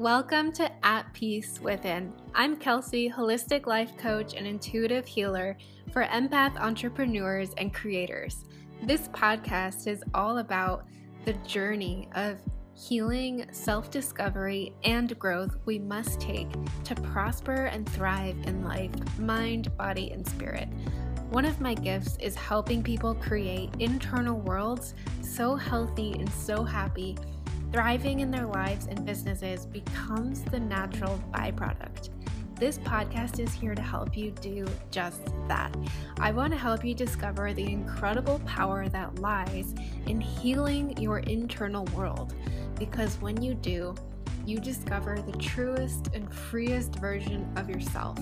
Welcome to At Peace Within. I'm Kelsey, holistic life coach and intuitive healer for empath entrepreneurs and creators. This podcast is all about the journey of healing, self discovery, and growth we must take to prosper and thrive in life, mind, body, and spirit. One of my gifts is helping people create internal worlds so healthy and so happy Thriving in their lives and businesses becomes the natural byproduct. This podcast is here to help you do just that. I want to help you discover the incredible power that lies in healing your internal world because when you do, you discover the truest and freest version of yourself.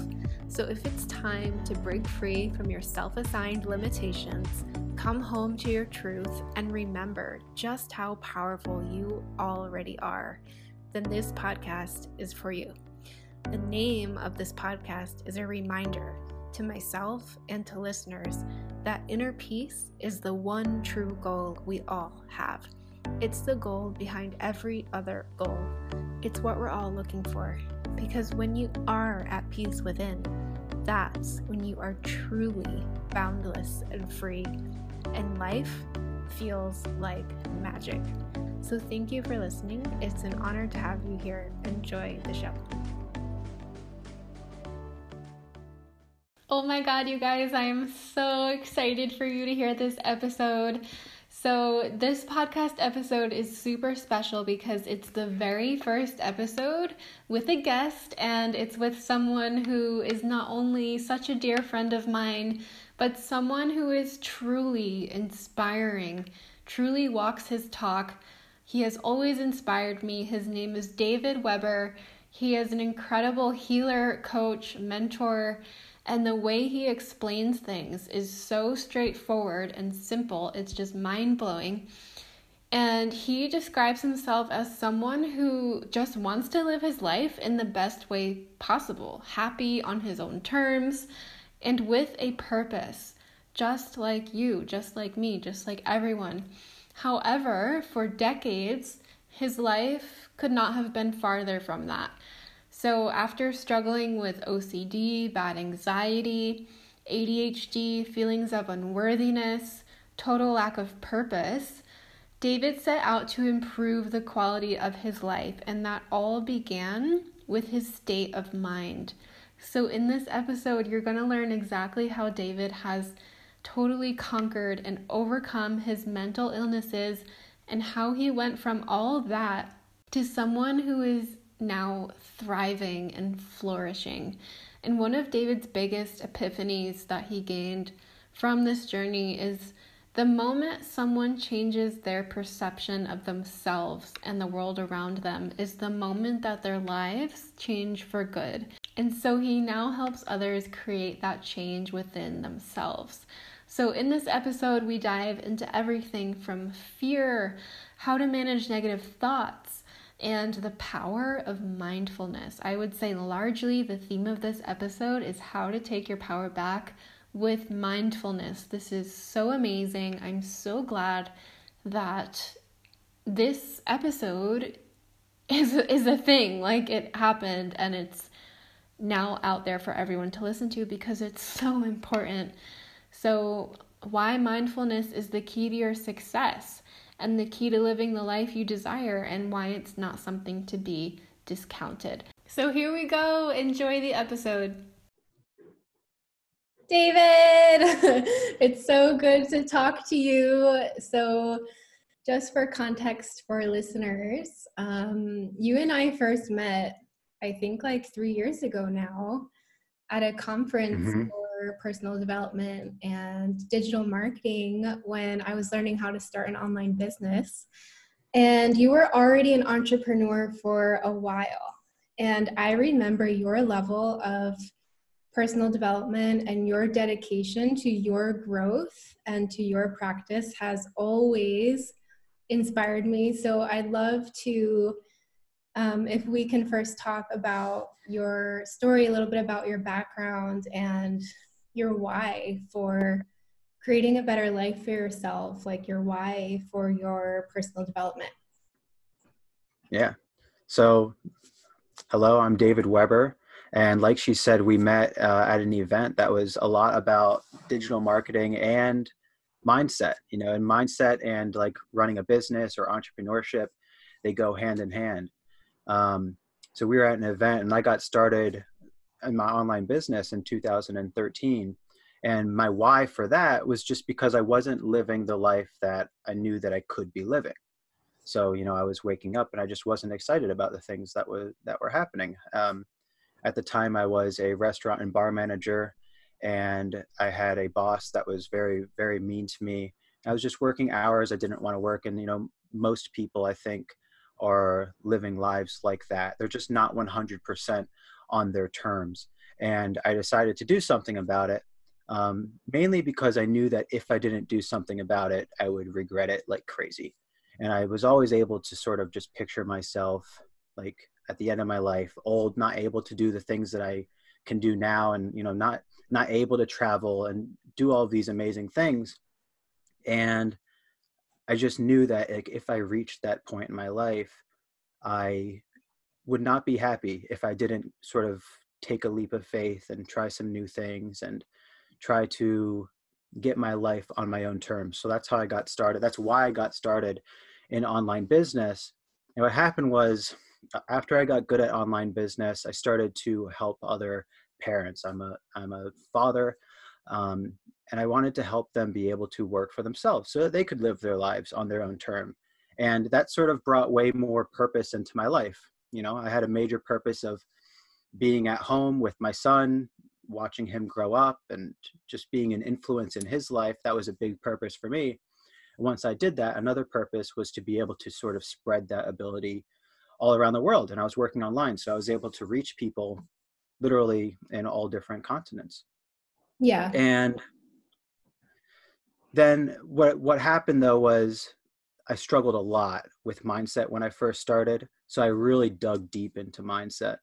So, if it's time to break free from your self assigned limitations, come home to your truth, and remember just how powerful you already are, then this podcast is for you. The name of this podcast is a reminder to myself and to listeners that inner peace is the one true goal we all have. It's the goal behind every other goal. It's what we're all looking for. Because when you are at peace within, that's when you are truly boundless and free, and life feels like magic. So, thank you for listening. It's an honor to have you here. Enjoy the show. Oh my god, you guys, I am so excited for you to hear this episode. So, this podcast episode is super special because it's the very first episode with a guest, and it's with someone who is not only such a dear friend of mine, but someone who is truly inspiring, truly walks his talk. He has always inspired me. His name is David Weber. He is an incredible healer, coach, mentor and the way he explains things is so straightforward and simple, it's just mind blowing. And he describes himself as someone who just wants to live his life in the best way possible, happy on his own terms, and with a purpose, just like you, just like me, just like everyone. However, for decades, his life could not have been farther from that. So, after struggling with OCD, bad anxiety, ADHD, feelings of unworthiness, total lack of purpose, David set out to improve the quality of his life, and that all began with his state of mind. So, in this episode, you're going to learn exactly how David has totally conquered and overcome his mental illnesses and how he went from all that to someone who is now thriving and flourishing. And one of David's biggest epiphanies that he gained from this journey is the moment someone changes their perception of themselves and the world around them is the moment that their lives change for good. And so he now helps others create that change within themselves. So, in this episode, we dive into everything from fear, how to manage negative thoughts and the power of mindfulness. I would say largely the theme of this episode is how to take your power back with mindfulness. This is so amazing. I'm so glad that this episode is is a thing. Like it happened and it's now out there for everyone to listen to because it's so important. So, why mindfulness is the key to your success and the key to living the life you desire and why it's not something to be discounted. So here we go. Enjoy the episode. David, it's so good to talk to you. So, just for context for listeners, um, you and I first met, I think, like three years ago now at a conference mm-hmm personal development and digital marketing when I was learning how to start an online business. And you were already an entrepreneur for a while. And I remember your level of personal development and your dedication to your growth and to your practice has always inspired me. So I'd love to, um, if we can first talk about your story, a little bit about your background and your why for creating a better life for yourself, like your why for your personal development. Yeah. So Hello, I'm David Weber. And like she said, we met uh, at an event that was a lot about digital marketing and mindset, you know, and mindset and like running a business or entrepreneurship, they go hand in hand. Um, so we were at an event and I got started in my online business in 2013. And my why for that was just because I wasn't living the life that I knew that I could be living. So, you know, I was waking up and I just wasn't excited about the things that were that were happening. Um, at the time I was a restaurant and bar manager and I had a boss that was very, very mean to me. I was just working hours I didn't want to work. And, you know, most people I think are living lives like that. They're just not 100% on their terms. And I decided to do something about it, um, mainly because I knew that if I didn't do something about it, I would regret it like crazy. And I was always able to sort of just picture myself like at the end of my life old not able to do the things that i can do now and you know not not able to travel and do all these amazing things and i just knew that like, if i reached that point in my life i would not be happy if i didn't sort of take a leap of faith and try some new things and try to get my life on my own terms so that's how i got started that's why i got started in online business and what happened was after I got good at online business, I started to help other parents. I'm a I'm a father, um, and I wanted to help them be able to work for themselves so that they could live their lives on their own term. And that sort of brought way more purpose into my life. You know, I had a major purpose of being at home with my son, watching him grow up, and just being an influence in his life. That was a big purpose for me. once I did that, another purpose was to be able to sort of spread that ability all around the world and i was working online so i was able to reach people literally in all different continents yeah and then what what happened though was i struggled a lot with mindset when i first started so i really dug deep into mindset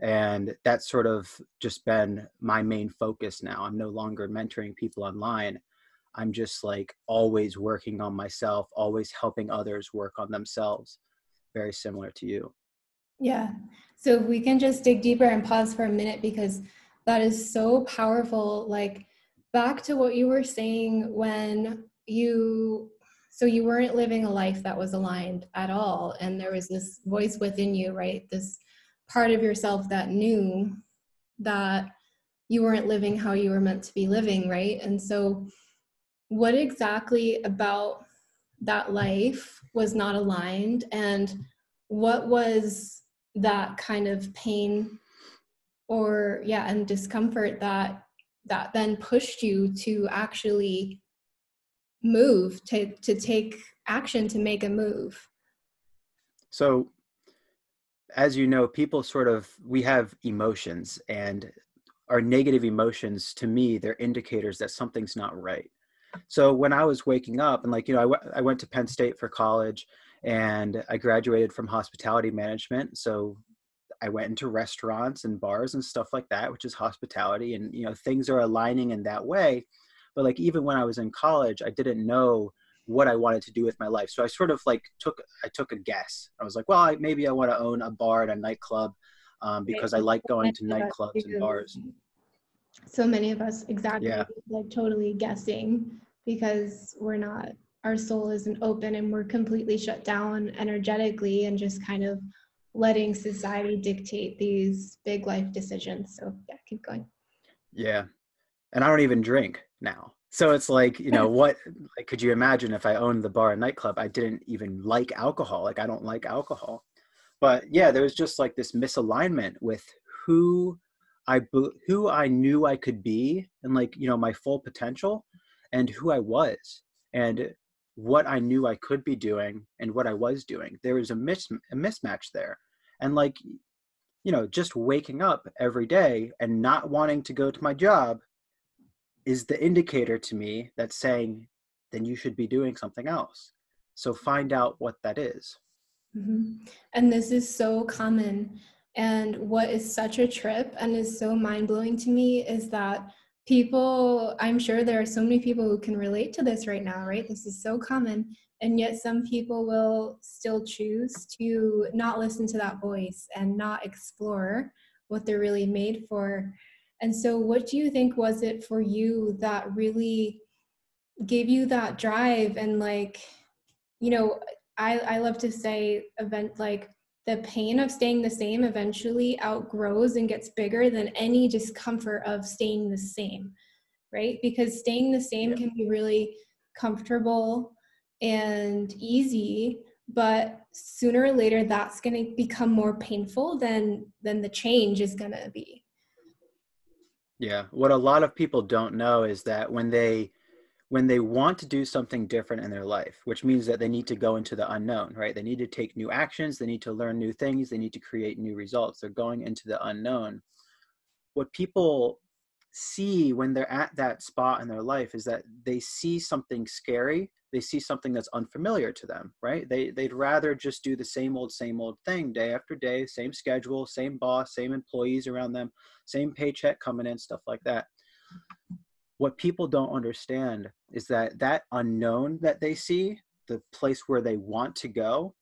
and that's sort of just been my main focus now i'm no longer mentoring people online i'm just like always working on myself always helping others work on themselves very similar to you. Yeah. So if we can just dig deeper and pause for a minute because that is so powerful. Like back to what you were saying when you so you weren't living a life that was aligned at all and there was this voice within you right this part of yourself that knew that you weren't living how you were meant to be living right? And so what exactly about that life was not aligned and what was that kind of pain or yeah and discomfort that that then pushed you to actually move to to take action to make a move so as you know people sort of we have emotions and our negative emotions to me they're indicators that something's not right so when I was waking up, and like, you know, I, w- I went to Penn State for college and I graduated from hospitality management. So I went into restaurants and bars and stuff like that, which is hospitality. And, you know, things are aligning in that way. But like, even when I was in college, I didn't know what I wanted to do with my life. So I sort of like took, I took a guess. I was like, well, I, maybe I want to own a bar and a nightclub um, because I like going to nightclubs and bars so many of us exactly yeah. like totally guessing because we're not our soul isn't open and we're completely shut down energetically and just kind of letting society dictate these big life decisions so yeah keep going yeah and i don't even drink now. So it's like you know what like, could you imagine if i owned the bar and nightclub i didn't even like alcohol like i don't like alcohol. But yeah there was just like this misalignment with who I who I knew I could be and like you know my full potential and who I was and what I knew I could be doing and what I was doing. There was a mis a mismatch there, and like you know just waking up every day and not wanting to go to my job is the indicator to me that's saying then you should be doing something else. So find out what that is. Mm-hmm. And this is so common and what is such a trip and is so mind blowing to me is that people i'm sure there are so many people who can relate to this right now right this is so common and yet some people will still choose to not listen to that voice and not explore what they're really made for and so what do you think was it for you that really gave you that drive and like you know i i love to say event like the pain of staying the same eventually outgrows and gets bigger than any discomfort of staying the same, right? Because staying the same yeah. can be really comfortable and easy, but sooner or later that's going to become more painful than than the change is going to be. Yeah, what a lot of people don't know is that when they when they want to do something different in their life, which means that they need to go into the unknown, right? They need to take new actions, they need to learn new things, they need to create new results. They're going into the unknown. What people see when they're at that spot in their life is that they see something scary, they see something that's unfamiliar to them, right? They they'd rather just do the same old same old thing day after day, same schedule, same boss, same employees around them, same paycheck coming in, stuff like that what people don't understand is that that unknown that they see the place where they want to go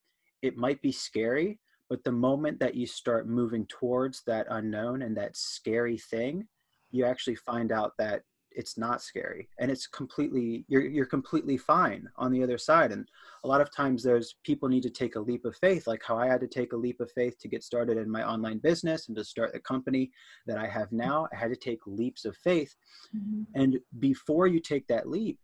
it might be scary but the moment that you start moving towards that unknown and that scary thing you actually find out that it's not scary and it's completely you're you're completely fine on the other side and a lot of times there's people need to take a leap of faith like how i had to take a leap of faith to get started in my online business and to start the company that i have now i had to take leaps of faith mm-hmm. and before you take that leap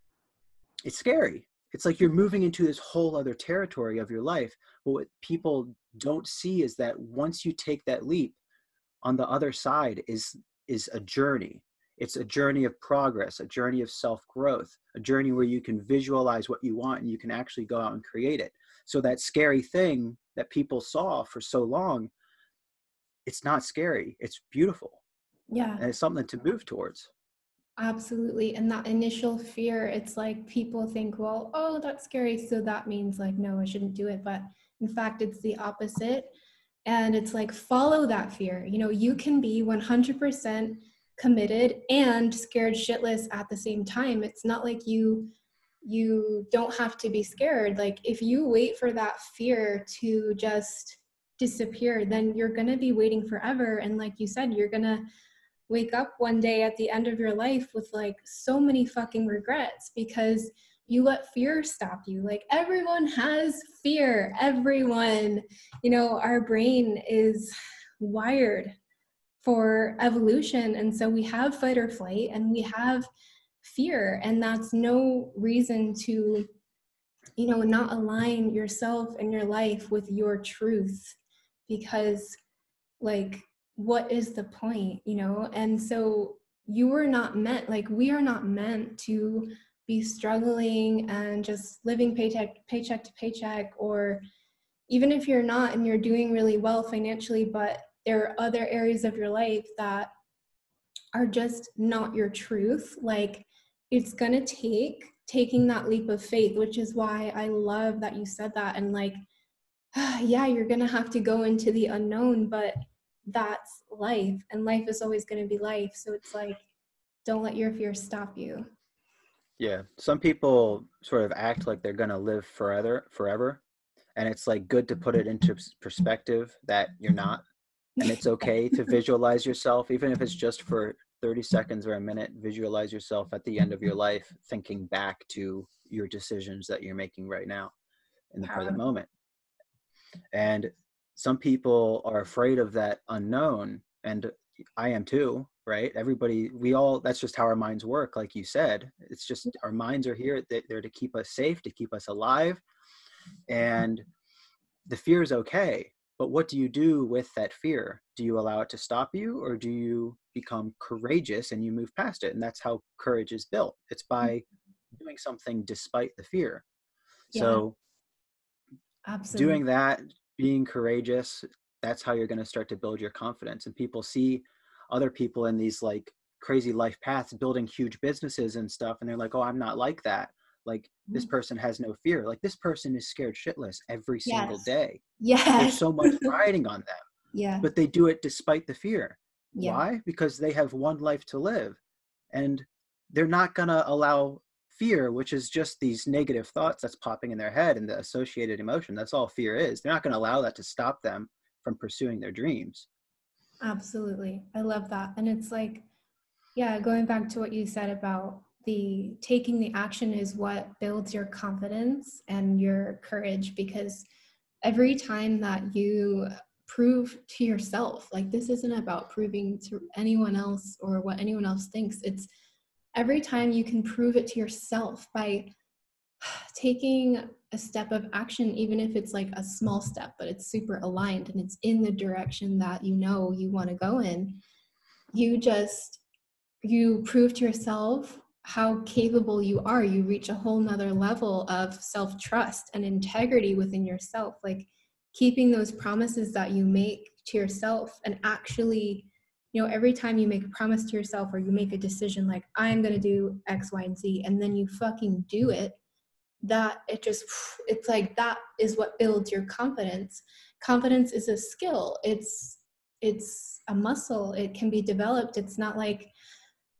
it's scary it's like you're moving into this whole other territory of your life but what people don't see is that once you take that leap on the other side is is a journey it's a journey of progress, a journey of self growth, a journey where you can visualize what you want and you can actually go out and create it. So, that scary thing that people saw for so long, it's not scary, it's beautiful. Yeah. And it's something to move towards. Absolutely. And that initial fear, it's like people think, well, oh, that's scary. So that means like, no, I shouldn't do it. But in fact, it's the opposite. And it's like, follow that fear. You know, you can be 100% committed and scared shitless at the same time. It's not like you you don't have to be scared. Like if you wait for that fear to just disappear then you're going to be waiting forever. And like you said you're going to wake up one day at the end of your life with like so many fucking regrets because you let fear stop you like everyone has fear everyone you know our brain is wired for evolution. And so we have fight or flight and we have fear. And that's no reason to, you know, not align yourself and your life with your truth because, like, what is the point, you know? And so you were not meant, like, we are not meant to be struggling and just living paycheck paycheck to paycheck or even if you're not and you're doing really well financially but there are other areas of your life that are just not your truth like it's going to take taking that leap of faith which is why i love that you said that and like yeah you're going to have to go into the unknown but that's life and life is always going to be life so it's like don't let your fear stop you yeah some people sort of act like they're going to live forever forever and it's like good to put it into perspective that you're not and it's okay to visualize yourself even if it's just for 30 seconds or a minute visualize yourself at the end of your life thinking back to your decisions that you're making right now in the present moment. And some people are afraid of that unknown and i am too right everybody we all that's just how our minds work like you said it's just our minds are here they're to keep us safe to keep us alive and the fear is okay but what do you do with that fear? Do you allow it to stop you or do you become courageous and you move past it? And that's how courage is built. It's mm. by doing something despite the fear. Yeah. So Absolutely. doing that, being courageous, that's how you're going to start to build your confidence. And people see other people in these like crazy life paths building huge businesses and stuff and they're like, "Oh, I'm not like that." like this mm. person has no fear. Like this person is scared shitless every single day. Yeah there's so much riding on them yeah. but they do it despite the fear. Yeah. why? Because they have one life to live and they're not going to allow fear which is just these negative thoughts that's popping in their head and the associated emotion. That's all fear is. They're not going to allow that to stop them from pursuing their dreams absolutely. I love that. And it's like yeah going back to what you said about the taking the action is what builds your confidence and your courage because every time that you prove to yourself like this isn't about proving to anyone else or what anyone else thinks. It's every time you can prove it to yourself by taking a step of action even if it's like a small step but it's super aligned and it's in the direction that you know you want to go in you just you prove to yourself how capable you are. You reach a whole nother level of self-trust and integrity within yourself like keeping those promises that you make to yourself and actually you know every time you make a promise to yourself or you make a decision like i'm going to do x y and z and then you fucking do it that it just it's like that is what builds your confidence. Confidence is a skill. It's it's a muscle. It can be developed. It's not like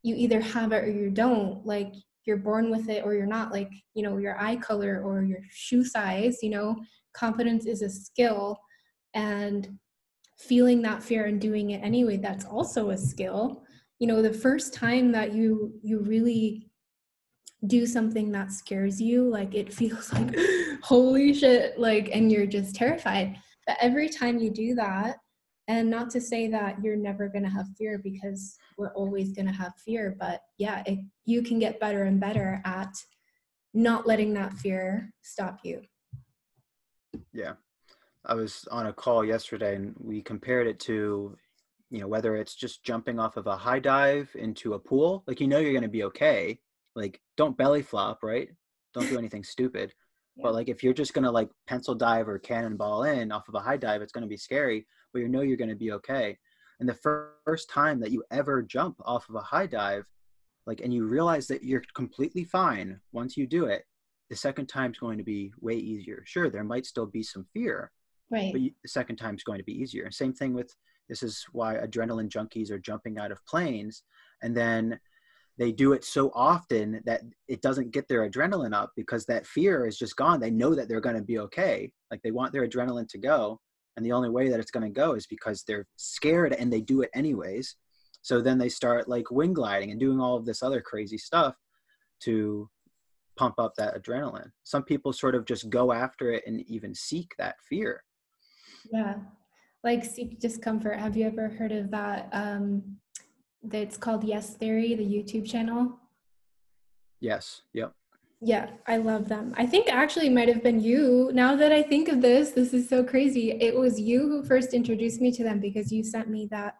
you either have it or you don't. Like you're born with it or you're not. Like you know your eye color or your shoe size you know confidence is a skill. And feeling that fear and doing it anyway that's also a skill. You know the first time that you you really do something that scares you like it feels like holy shit like and you're just terrified. But every time you do that and not to say that you're never going to have fear because we're always going to have fear but yeah it, you can get better and better at not letting that fear stop you. Yeah. I was on a call yesterday and we compared it to you know whether it's just jumping off of a high dive into a pool like you know you're going to be okay like don't belly flop right? Don't do anything stupid. Yeah. but like if you're just going to like pencil dive or cannonball in off of a high dive it's going to be scary but you know you're going to be okay. And the first time that you ever jump off of a high dive like and you realize that you're completely fine once you do it the second time's going to be way easier. Sure there might still be some fear right. but you, the second time's going to be easier. And same thing with this is why adrenaline junkies are jumping out of planes. And then they do it so often that it doesn't get their adrenaline up because that fear is just gone. They know that they're going to be okay. Like they want their adrenaline to go and the only way that it's going to go is because they're scared and they do it anyways. So then they start like wing gliding and doing all of this other crazy stuff to pump up that adrenaline. Some people sort of just go after it and even seek that fear. Yeah. Like seek discomfort. Have you ever heard of that um that's called yes theory the youtube channel yes yep yeah, I love them. I think actually might have been you. Now that I think of this, this is so crazy. It was you who first introduced me to them because you sent me that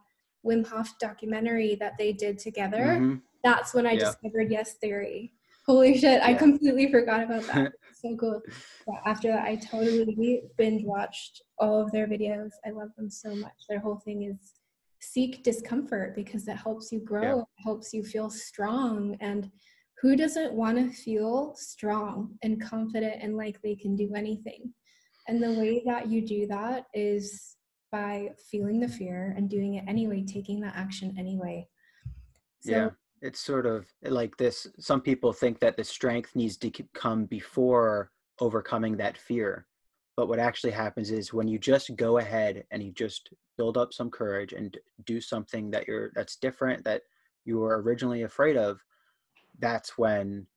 Wim Hof documentary that they did together. Mm-hmm. That's when I yeah. discovered Yes Theory. Holy shit, yeah. I completely forgot about that. so cool. Yeah, after that, I totally binge watched all of their videos. I love them so much. Their whole thing is seek discomfort because it helps you grow, yeah. it helps you feel strong and who doesn't want to feel strong and confident and like they can do anything? And the way that you do that is by feeling the fear and doing it anyway, taking that action anyway. So, yeah, it's sort of eh, like this. Some people think that the strength needs to come before overcoming that fear. But what actually happens is when you just go ahead and you just build up some courage and do something that you're that's different that you were originally afraid of, that's when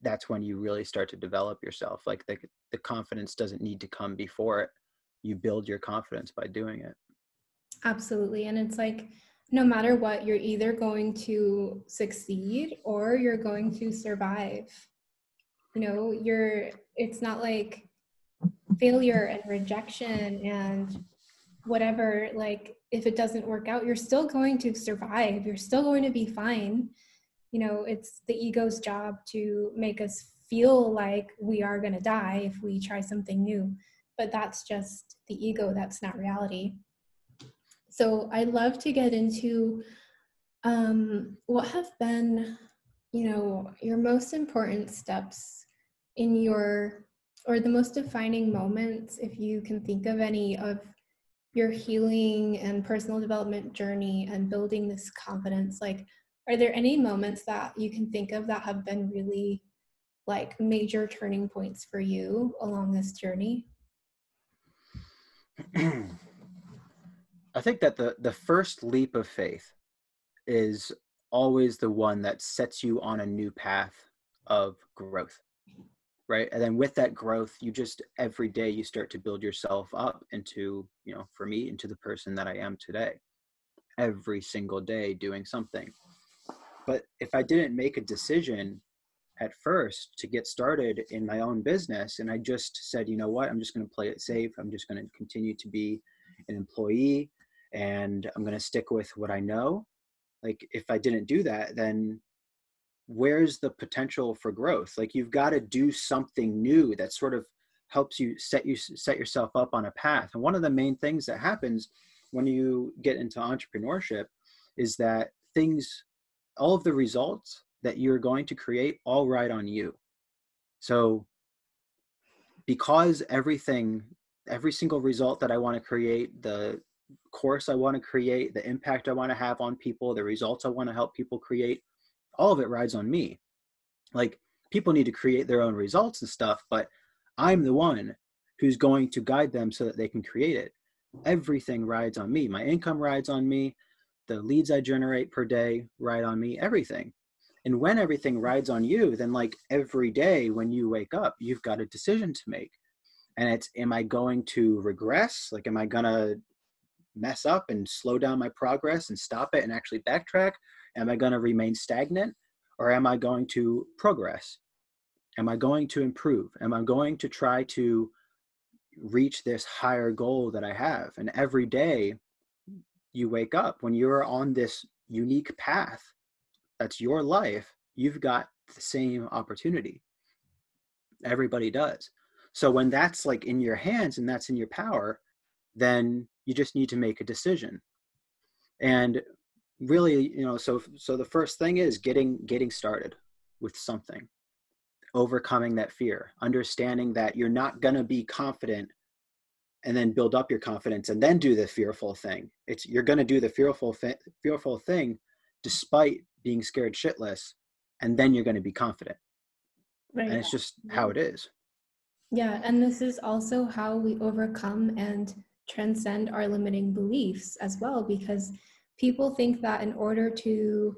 that's when you really start to develop yourself like the the confidence doesn't need to come before it. You build your confidence by doing it. Absolutely and it's like no matter what you're either going to succeed or you're going to survive. You know you're it's not like failure and rejection and whatever like if it doesn't work out you're still going to survive. You're still going to be fine. You know it's the ego's job to make us feel like we are going to die if we try something new. But that's just the ego. That's not reality. So i'd love to get into um, what have been you know your most important steps in your or the most defining moments if you can think of any of your healing and personal development journey and building this confidence like are there any moments that you can think of that have been really like major turning points for you along this journey? I think that the the first leap of faith is always the one that sets you on a new path of growth. Right? And then with that growth, you just every day you start to build yourself up into, you know, for me into the person that I am today. Every single day doing something. But if I didn't make a decision at first to get started in my own business and I just said, you know what, I'm just going to play it safe. I'm just going to continue to be an employee and I'm going to stick with what I know. Like if I didn't do that, then where's the potential for growth? Like you've got to do something new that sort of helps you set you set yourself up on a path. And one of the main things that happens when you get into entrepreneurship is that things all of the results that you're going to create all ride on you. So because everything every single result that I want to create, the course I want to create, the impact I want to have on people, the results I want to help people create, all of it rides on me. Like people need to create their own results and stuff, but I'm the one who's going to guide them so that they can create it. Everything rides on me. My income rides on me the leads I generate per day ride on me, everything. And when everything rides on you, then like every day when you wake up, you've got a decision to make. And it's, am I going to regress? Like, am I going to mess up and slow down my progress and stop it and actually backtrack? Am I going to remain stagnant or am I going to progress? Am I going to improve? Am I going to try to reach this higher goal that I have? And every day you wake up when you're on this unique path that's your life you've got the same opportunity everybody does so when that's like in your hands and that's in your power then you just need to make a decision and really you know so so the first thing is getting getting started with something overcoming that fear understanding that you're not going to be confident and then build up your confidence and then do the fearful thing. It's you're going to do the fearful fi- fearful thing despite being scared shitless and then you're going to be confident. Right. And it's just how it is. Yeah and this is also how we overcome and transcend our limiting beliefs as well because people think that in order to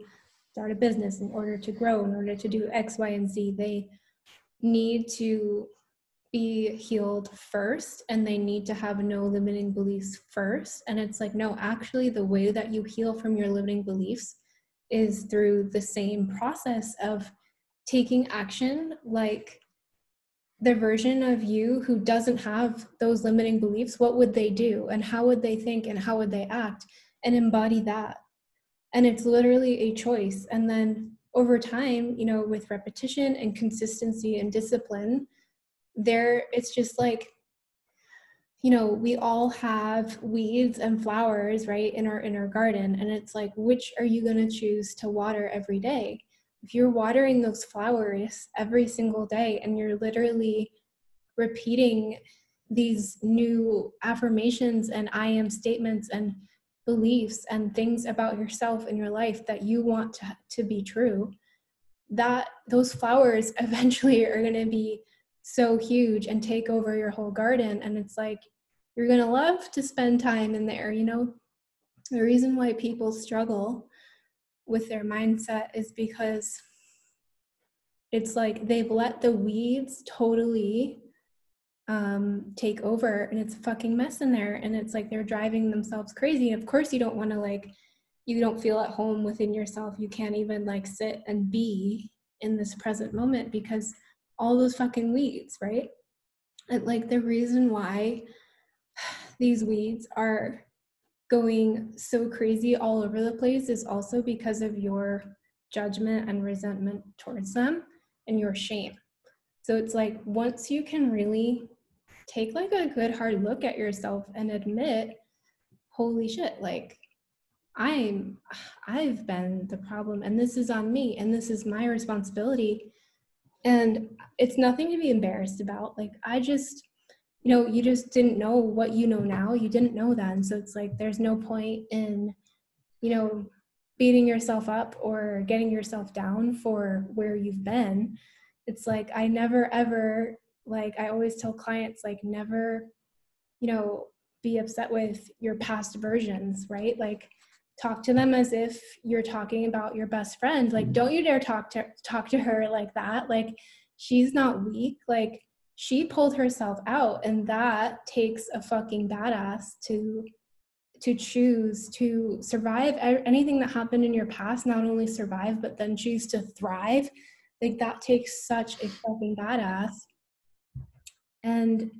start a business in order to grow in order to do x y and z they need to be healed first and they need to have no limiting beliefs first. And it's like, no, actually, the way that you heal from your limiting beliefs is through the same process of taking action like the version of you who doesn't have those limiting beliefs what would they do? And how would they think? And how would they act and embody that. And it's literally a choice. And then over time you know with repetition and consistency and discipline there it's just like you know we all have weeds and flowers right in our inner garden. And it's like which are you going to choose to water every day? If you're watering those flowers every single day and you're literally repeating these new affirmations and i am statements and beliefs and things about yourself and your life that you want to, to be true that those flowers eventually are going to be so huge and take over your whole garden. And it's like you're going to love to spend time in there you know? The reason why people struggle with their mindset is because it's like they've let the weeds totally um, take over and it's a fucking mess in there and it's like they're driving themselves crazy and of course you don't want to like you don't feel at home within yourself you can't even like sit and be in this present moment because all those fucking weeds, right? And like the reason why these weeds are going so crazy all over the place is also because of your judgment and resentment towards them and your shame. So it's like once you can really take like a good hard look at yourself and admit, holy shit, like I'm I've been the problem and this is on me and this is my responsibility. And it's nothing to be embarrassed about. Like i just you know you just didn't know what you know now. You didn't know then. So it's like there's no point in you know beating yourself up or getting yourself down for where you've been. It's like i never ever like i always tell clients like never you know be upset with your past versions right? Like talk to them as if you're talking about your best friend. Like mm-hmm. don't you dare talk to talk to her like that. Like she's not weak. Like she pulled herself out and that takes a fucking badass to to choose to survive. Anything that happened in your past not only survive but then choose to thrive. Like that takes such a fucking badass and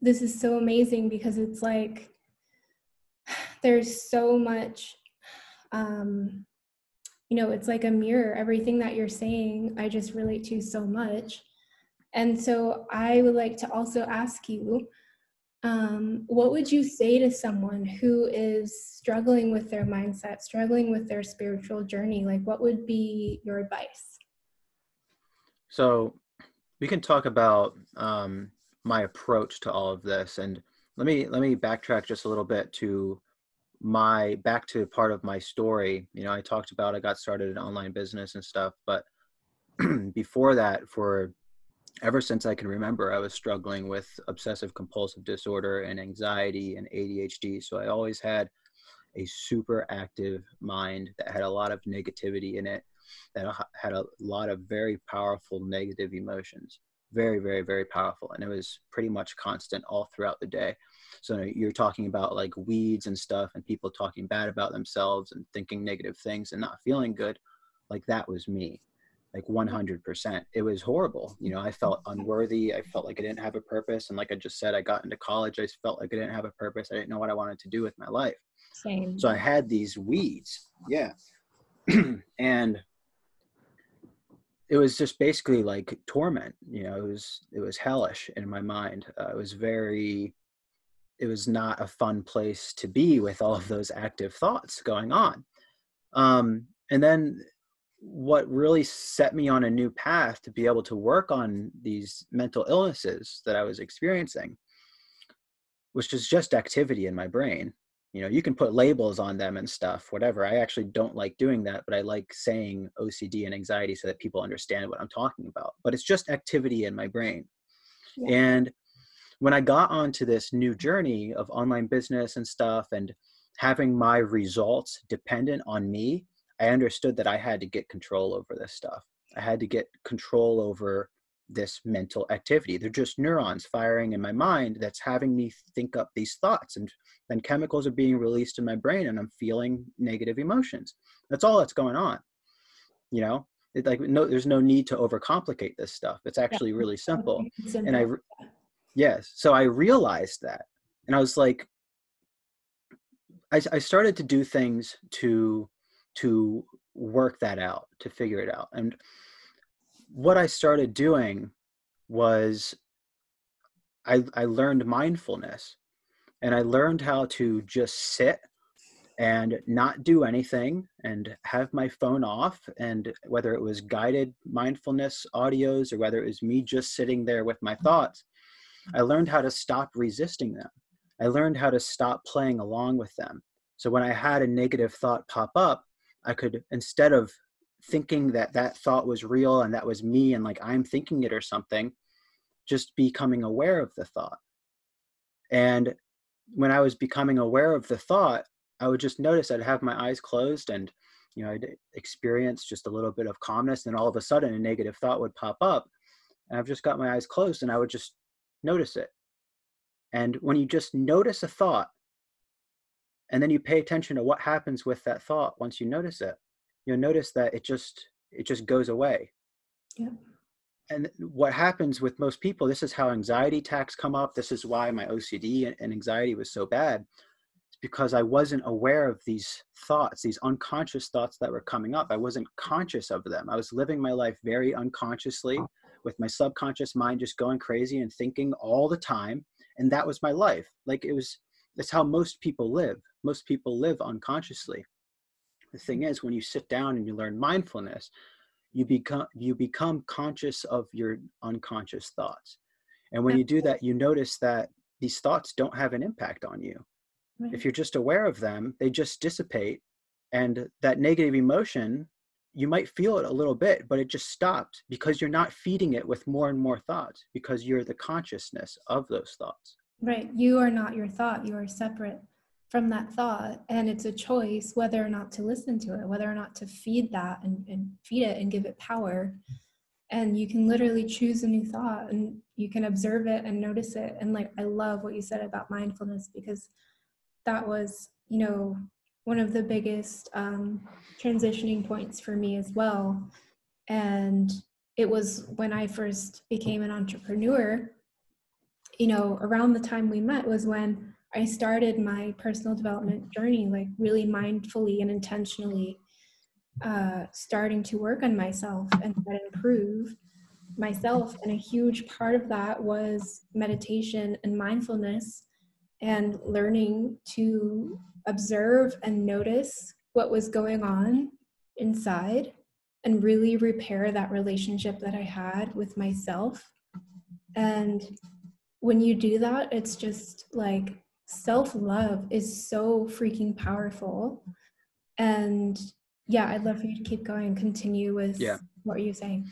this is so amazing because it's like there's so much um you know it's like a mirror everything that you're saying i just relate to so much and so i would like to also ask you um, what would you say to someone who is struggling with their mindset, struggling with their spiritual journey? Like, what would be your advice? So, we can talk about um, my approach to all of this, and let me let me backtrack just a little bit to my back to part of my story. You know, I talked about I got started in online business and stuff, but before that, for ever since I can remember, I was struggling with obsessive compulsive disorder and anxiety and ADHD. So I always had a super active mind that had a lot of negativity in it, that had a lot of very powerful negative emotions. Very, very, very powerful. And it was pretty much constant all throughout the day. So you're talking about like weeds and stuff and people talking bad about themselves and thinking negative things and not feeling good. Like that was me like 100% it was horrible you know i felt unworthy i felt like i didn't have a purpose and like i just said i got into college i felt like i didn't have a purpose i didn't know what i wanted to do with my life Same. so i had these weeds yeah and it was just basically like torment you know it was it was hellish in my mind uh, it was very it was not a fun place to be with all of those active thoughts going on um and then what really set me on a new path to be able to work on these mental illnesses that I was experiencing, which is just activity in my brain. You know, you can put labels on them and stuff, whatever. I actually don't like doing that, but I like saying OCD and anxiety so that people understand what I'm talking about. But it's just activity in my brain. Yeah. And when I got onto this new journey of online business and stuff and having my results dependent on me, I understood that I had to get control over this stuff. I had to get control over this mental activity. They're just neurons firing in my mind that's having me think up these thoughts. And then chemicals are being released in my brain and I'm feeling negative emotions. That's all that's going on. You know, it, like no, there's no need to overcomplicate this stuff. It's actually really simple. And I, yes. So I realized that and I was like, I, I started to do things to to work that out, to figure it out. And what I started doing was I, I learned mindfulness and I learned how to just sit and not do anything and have my phone off and whether it was guided mindfulness audios or whether it was me just sitting there with my mm-hmm. thoughts i learned how to stop resisting them. I learned how to stop playing along with them. So when i had a negative thought pop up I could instead of thinking that that thought was real and that was me and like I'm thinking it or something, just becoming aware of the thought. And when I was becoming aware of the thought, I would just notice I'd have my eyes closed and you know I'd experience just a little bit of calmness and all of a sudden a negative thought would pop up and I've just got my eyes closed and I would just notice it. And when you just notice a thought, and then you pay attention to what happens with that thought once you notice it you'll notice that it just it just goes away yeah and what happens with most people this is how anxiety attacks come up this is why my ocd and anxiety was so bad it's because i wasn't aware of these thoughts these unconscious thoughts that were coming up i wasn't conscious of them i was living my life very unconsciously with my subconscious mind just going crazy and thinking all the time and that was my life like it was that's how most people live. Most people live unconsciously. The thing is, when you sit down and you learn mindfulness, you become you become conscious of your unconscious thoughts. And when you do that, you notice that these thoughts don't have an impact on you. Right. If you're just aware of them, they just dissipate and that negative emotion you might feel it a little bit but it just stops because you're not feeding it with more and more thoughts because you're the consciousness of those thoughts right you are not your thought you are separate from that thought and it's a choice whether or not to listen to it whether or not to feed that and, and feed it and give it power. And you can literally choose a new thought and you can observe it and notice it. And like i love what you said about mindfulness because that was you know one of the biggest um, transitioning points for me as well. And it was when i first became an entrepreneur you know around the time we met was when i started my personal development journey like really mindfully and intentionally uh, starting to work on myself and improve myself. And a huge part of that was meditation and mindfulness and learning to observe and notice what was going on inside and really repair that relationship that I had with myself. And when you do that, it's just like self love is so freaking powerful. And yeah i'd love for you to keep going and continue with yeah. what you're saying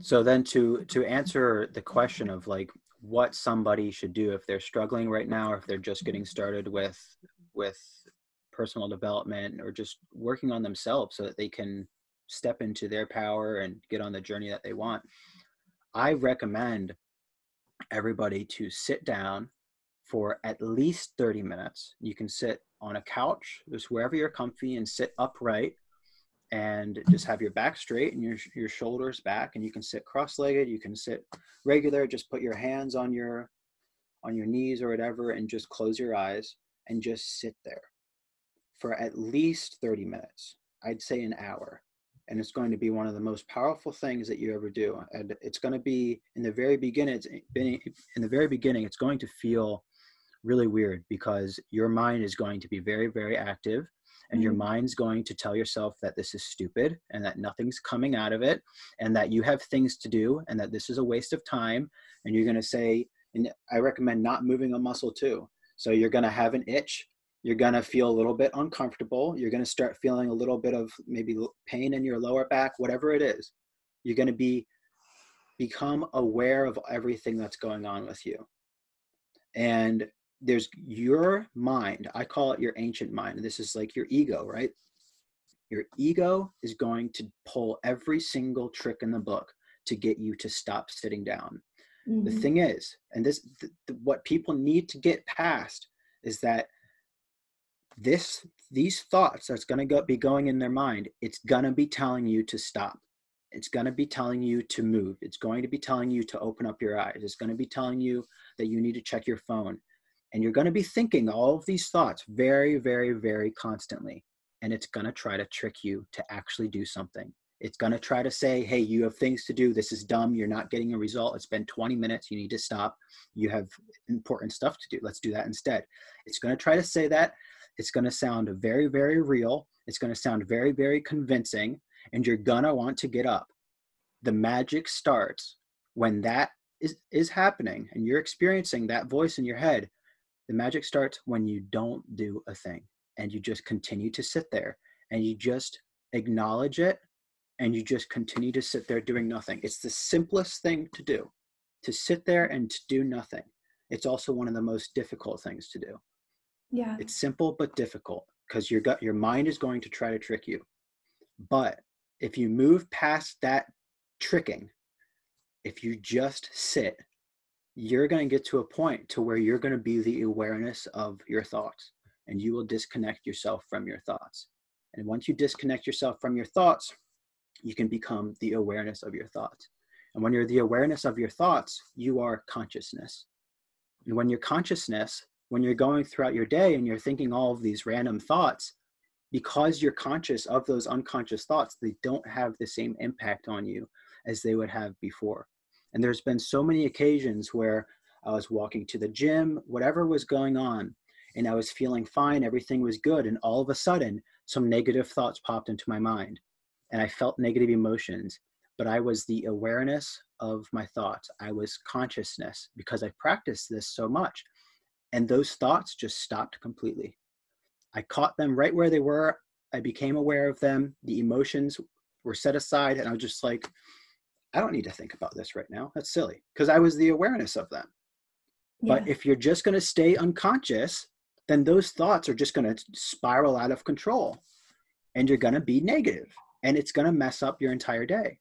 so then to to answer the question of like what somebody should do if they're struggling right now or if they're just getting started with with personal development or just working on themselves so that they can step into their power and get on the journey that they want i recommend everybody to sit down for at least 30 minutes. You can sit on a couch just wherever you're comfy and sit upright and just have your back straight and your your shoulders back and you can sit cross-legged you can sit regular just put your hands on your on your knees or whatever and just close your eyes and just sit there for at least 30 minutes i'd say an hour. And it's going to be one of the most powerful things that you ever do. And it's going to be in the very beginning in the very beginning it's going to feel really weird because your mind is going to be very very active and your mm-hmm. mind's going to tell yourself that this is stupid and that nothing's coming out of it and that you have things to do and that this is a waste of time and you're going to say and i recommend not moving a muscle too. So you're going to have an itch you're going to feel a little bit uncomfortable you're going to start feeling a little bit of maybe pain in your lower back whatever it is. You're going to be become aware of everything that's going on with you. And there's your mind i call it your ancient mind this is like your ego right? Your ego is going to pull every single trick in the book to get you to stop sitting down. Mm-hmm. the thing is and this th- th- what people need to get past is that this these thoughts that's going to go, be going in their mind it's going to be telling you to stop. It's going to be telling you to move. It's going to be telling you to open up your eyes. It's going to be telling you that you need to check your phone and you're going to be thinking all of these thoughts very, very, very constantly. And it's going to try to trick you to actually do something. It's going to try to say, hey, you have things to do. This is dumb. You're not getting a result. It's been 20 minutes. You need to stop. You have important stuff to do. Let's do that instead. It's going to try to say that. It's going to sound very, very real. It's going to sound very, very convincing. And you're going to want to get up. The magic starts when that is, is happening and you're experiencing that voice in your head the magic starts when you don't do a thing and you just continue to sit there and you just acknowledge it and you just continue to sit there doing nothing. It's the simplest thing to do to sit there and to do nothing. It's also one of the most difficult things to do. Yeah. It's simple but difficult because your gut your mind is going to try to trick you. But if you move past that tricking, if you just sit you're going to get to a point to where you're going to be the awareness of your thoughts and you will disconnect yourself from your thoughts. And once you disconnect yourself from your thoughts you can become the awareness of your thoughts. And when you're the awareness of your thoughts you are consciousness. And when you're consciousness when you're going throughout your day and you're thinking all of these random thoughts because you're conscious of those unconscious thoughts they don't have the same impact on you as they would have before and there's been so many occasions where I was walking to the gym, whatever was going on, and I was feeling fine, everything was good. And all of a sudden, some negative thoughts popped into my mind, and I felt negative emotions. But I was the awareness of my thoughts. I was consciousness because I practiced this so much. And those thoughts just stopped completely. I caught them right where they were. I became aware of them. The emotions were set aside, and I was just like, I don't need to think about this right now. That's silly because I was the awareness of them. Yeah. But if you're just going to stay unconscious, then those thoughts are just going to spiral out of control and you're going to be negative and it's going to mess up your entire day.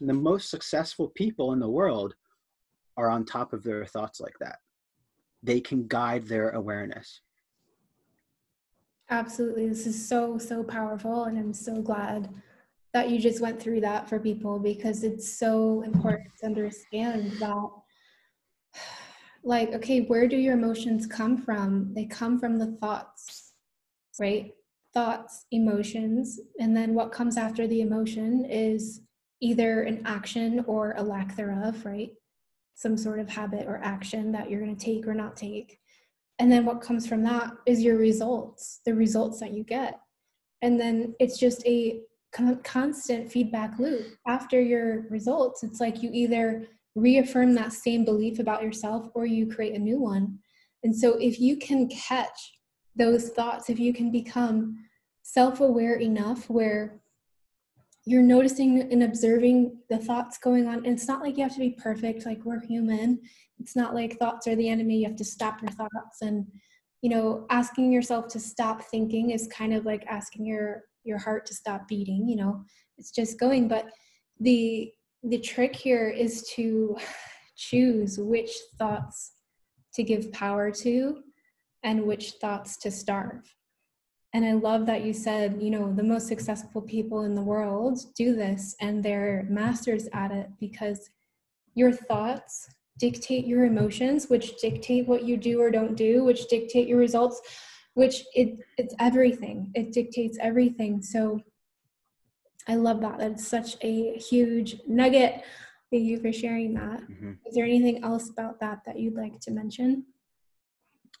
And the most successful people in the world are on top of their thoughts like that. They can guide their awareness. Absolutely. This is so, so powerful. And I'm so glad that you just went through that for people because it's so important to understand that like okay where do your emotions come from? They come from the thoughts right? Thoughts emotions and then what comes after the emotion is either an action or a lack thereof right? Some sort of habit or action that you're going to take or not take. And then what comes from that is your results the results that you get. And then it's just a constant feedback loop after your results. It's like you either reaffirm that same belief about yourself or you create a new one. And so if you can catch those thoughts if you can become self-aware enough where you're noticing and observing the thoughts going on and it's not like you have to be perfect like we're human. It's not like thoughts are the enemy you have to stop your thoughts. And you know asking yourself to stop thinking is kind of like asking your your heart to stop beating you know it's just going. But the the trick here is to choose which thoughts to give power to and which thoughts to starve. And i love that you said you know the most successful people in the world do this and they're masters at it because your thoughts dictate your emotions which dictate what you do or don't do which dictate your results which it it's everything. It dictates everything. So i love that. That's such a huge nugget. Thank you for sharing that. Mm-hmm. Is there anything else about that that you'd like to mention?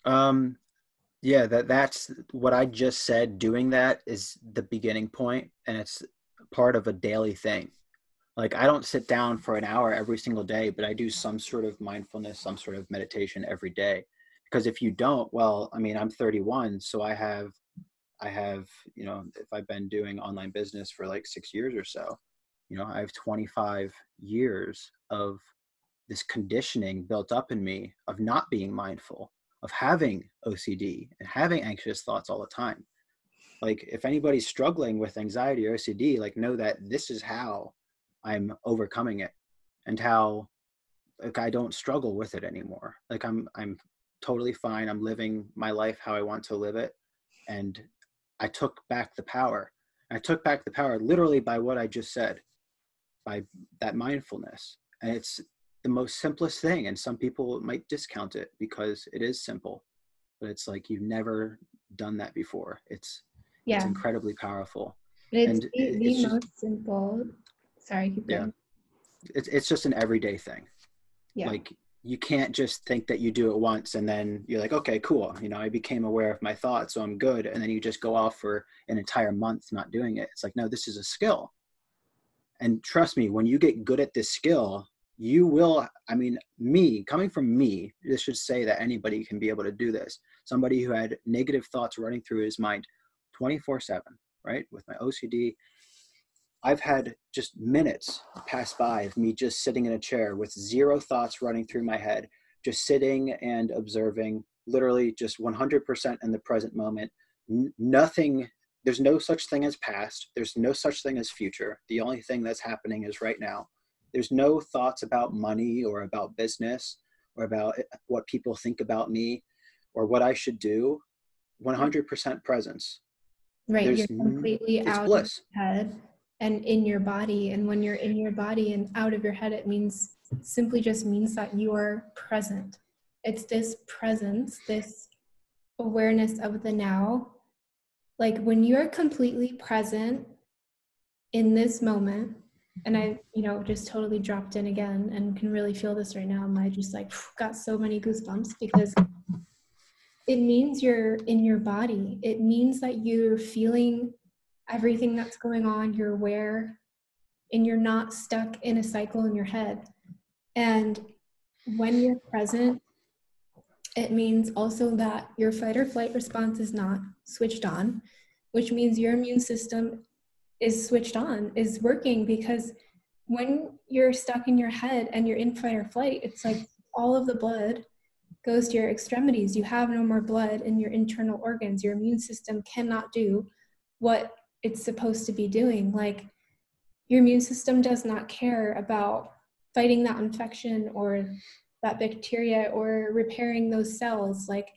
Um yeah that that's what i just said. Doing that is the beginning point and it's part of a daily thing. Like i don't sit down for an hour every single day but i do some sort of mindfulness some sort of meditation every day because if you don't well i mean i'm 31 so i have i have you know if i've been doing online business for like six years or so you know i have 25 years of this conditioning built up in me of not being mindful of having ocd and having anxious thoughts all the time. Like if anybody's struggling with anxiety or ocd like know that this is how i'm overcoming it and how like i don't struggle with it anymore. Like i'm i'm totally fine. I'm living my life how I want to live it. And I took back the power. I took back the power literally by what I just said, by that mindfulness. And it's the most simplest thing. And some people might discount it because it is simple, but it's like you've never done that before. It's, yeah. it's incredibly powerful. It's and the, the it's most simple. Sorry, keep going. Yeah. It's, it's just an everyday thing. Yeah. Like you can't just think that you do it once and then you're like okay cool you know i became aware of my thoughts so i'm good and then you just go off for an entire month not doing it. It's like no this is a skill. And trust me when you get good at this skill you will i mean me coming from me this should say that anybody can be able to do this. Somebody who had negative thoughts running through his mind 24 7 right with my ocd I've had just minutes pass by of me just sitting in a chair with zero thoughts running through my head, just sitting and observing, literally just 100% in the present moment. N- nothing, there's no such thing as past, there's no such thing as future. The only thing that's happening is right now. There's no thoughts about money or about business or about eh, what people think about me or what I should do. 100% presence. Right, there's, you're completely out bliss. of head and in your body. And when you're in your body and out of your head, it means simply just means that you are present. It's this presence, this awareness of the now. Like when you're completely present in this moment, and I, you know, just totally dropped in again and can really feel this right now. I just like got so many goosebumps because it means you're in your body. It means that you're feeling everything that's going on, you're aware, and you're not stuck in a cycle in your head. And when you're present, it means also that your fight or flight response is not switched on. which means your immune system is switched on, is working because when you're stuck in your head and you're in fight or flight, it's like all of the blood goes to your extremities. You have no more blood in your internal organs. Your immune system cannot do what it's supposed to be doing. Like your immune system does not care about fighting that infection or that bacteria or repairing those cells. Like